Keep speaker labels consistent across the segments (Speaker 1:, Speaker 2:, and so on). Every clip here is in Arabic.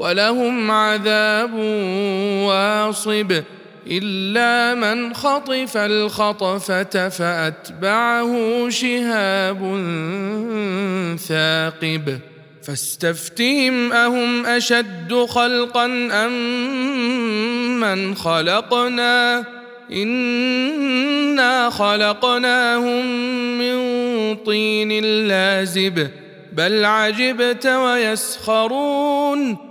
Speaker 1: ولهم عذاب واصب إلا من خطف الخطفة فأتبعه شهاب ثاقب. فاستفتهم أهم أشد خلقا أم من خلقنا؟ إنا خلقناهم من طين لازب. بل عجبت ويسخرون.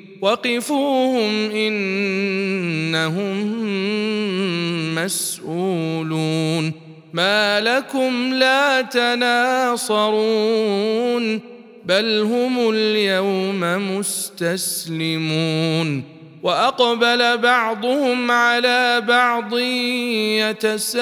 Speaker 1: وقفوهم إنهم مسؤولون. ما لكم لا تناصرون بل هم اليوم مستسلمون. وأقبل بعضهم على بعض يتساءلون.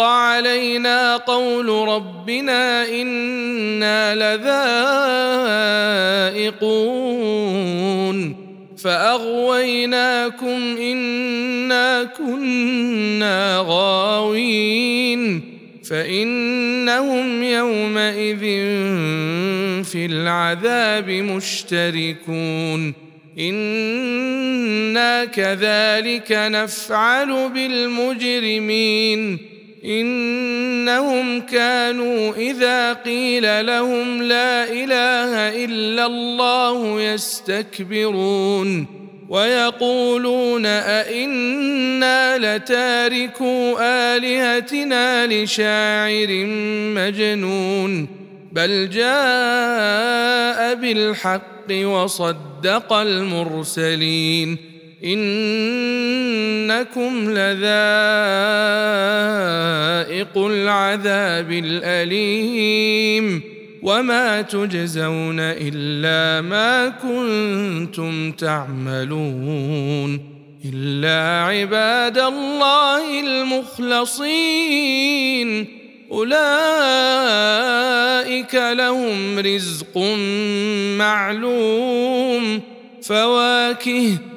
Speaker 1: علينا قول ربنا إنا لذائقون فأغويناكم إنا كنا غاوين فإنهم يومئذ في العذاب مشتركون إنا كذلك نفعل بالمجرمين إنهم كانوا إذا قيل لهم لا إله إلا الله يستكبرون ويقولون أئنا لتاركو آلهتنا لشاعر مجنون بل جاء بالحق وصدق المرسلين إنكم لذائق العذاب الأليم وما تجزون إلا ما كنتم تعملون إلا عباد الله المخلصين. أولئك لهم رزق معلوم. فواكه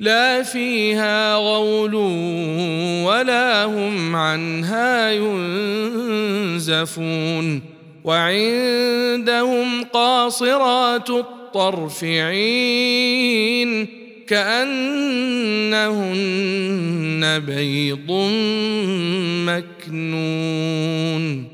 Speaker 1: لا فيها غول ولا هم عنها ينزفون وعندهم قاصرات الطرف عين كأنهن بيض مكنون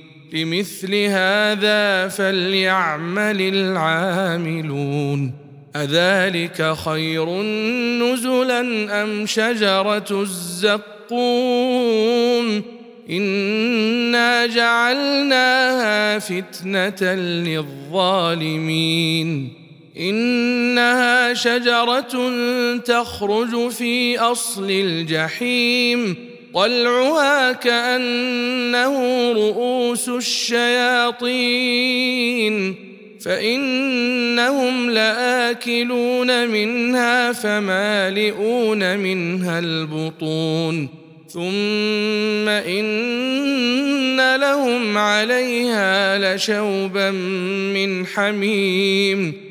Speaker 1: لمثل هذا فليعمل العاملون. أذلك خير نزلا أم شجرة الزقوم؟ إنا جعلناها فتنة للظالمين. إنها شجرة تخرج في أصل الجحيم. طلعها كأنه رؤوس الشياطين فإنهم لآكلون منها فمالئون منها البطون. ثم إن لهم عليها لشوبا من حميم.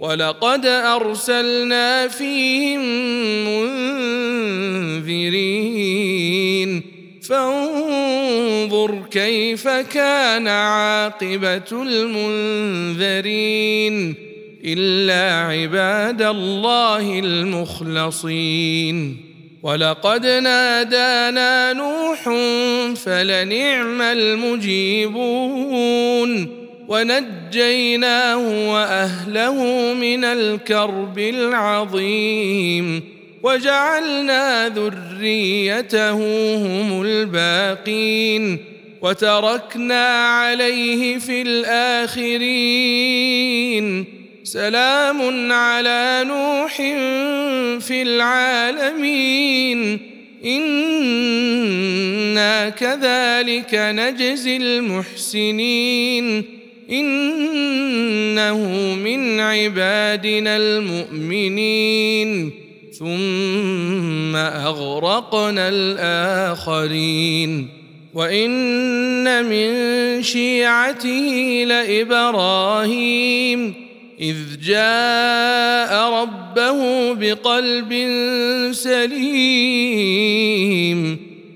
Speaker 1: ولقد أرسلنا فيهم منذرين. فانظر كيف كان عاقبة المنذرين. إلا عباد الله المخلصين. ولقد نادانا نوح فلنعم المجيبون. ونجيناه وأهله من الكرب العظيم وجعلنا ذريته هم الباقين وتركنا عليه في الآخرين. سلام على نوح في العالمين. إنا كذلك نجزي المحسنين. إنه من عبادنا المؤمنين. ثم أغرقنا الآخرين. وإن من شيعته لإبراهيم إذ جاء ربه بقلب سليم.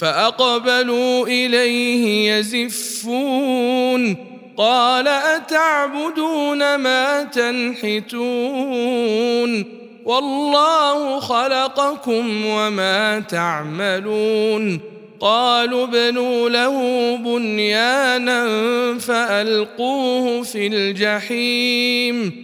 Speaker 1: فأقبلوا إليه يزفون. قال أتعبدون ما تنحتون؟ والله خلقكم وما تعملون. قالوا ابنوا له بنيانا فألقوه في الجحيم.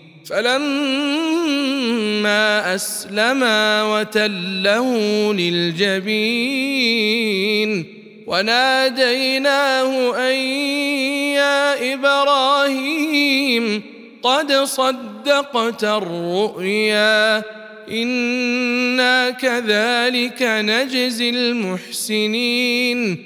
Speaker 1: فلما أسلما وتله للجبين وناديناه أن يا إبراهيم قد صدقت الرؤيا إنا كذلك نجزي المحسنين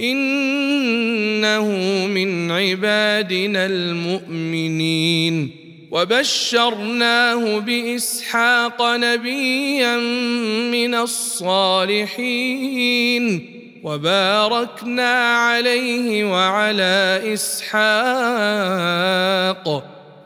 Speaker 1: إنه من عبادنا المؤمنين. وبشرناه بإسحاق نبيا من الصالحين. وباركنا عليه وعلى إسحاق.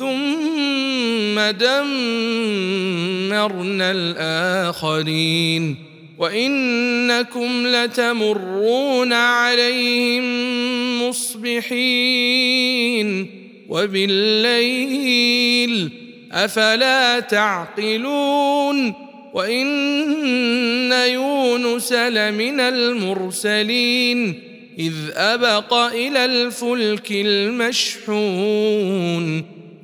Speaker 1: ثم دمرنا الآخرين وإنكم لتمرون عليهم مصبحين وبالليل أفلا تعقلون وإن يونس لمن المرسلين إذ أبق إلى الفلك المشحون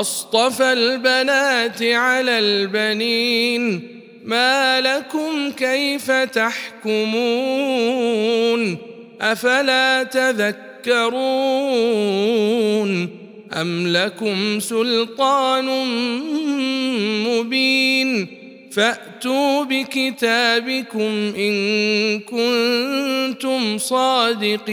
Speaker 1: أصطفى البنات على البنين. ما لكم كيف تحكمون؟ أفلا تذكرون؟ أم لكم سلطان مبين؟ فأتوا بكتابكم إن كنتم صادقين.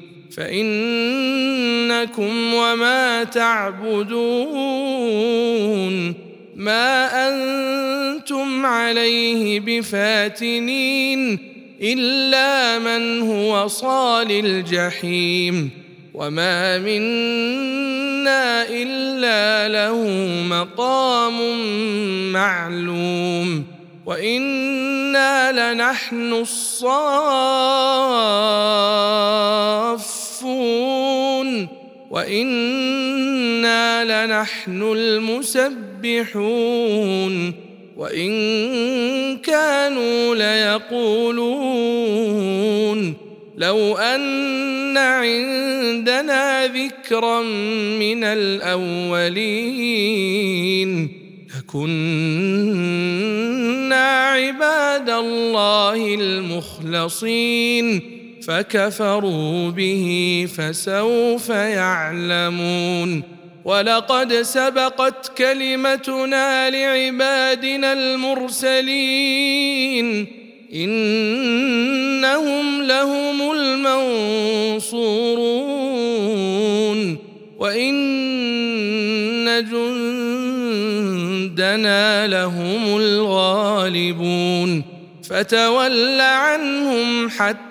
Speaker 1: فإنكم وما تعبدون ما أنتم عليه بفاتنين إلا من هو صال الجحيم وما منا إلا له مقام معلوم وإنا لنحن الصافون وأنا لنحن المسبحون وان كانوا ليقولون لو ان عندنا ذكرا من الاولين لكنا عباد الله المخلصين فكفروا به فسوف يعلمون. ولقد سبقت كلمتنا لعبادنا المرسلين. إنهم لهم المنصورون. وإن جندنا لهم الغالبون. فتول عنهم حتى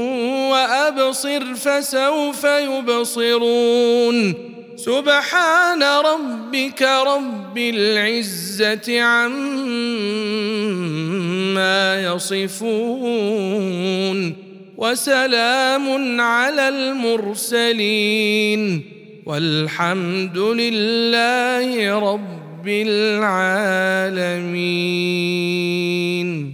Speaker 1: وأبصر فسوف يبصرون. سبحان ربك رب العزة عما يصفون. وسلام على المرسلين. والحمد لله رب العالمين.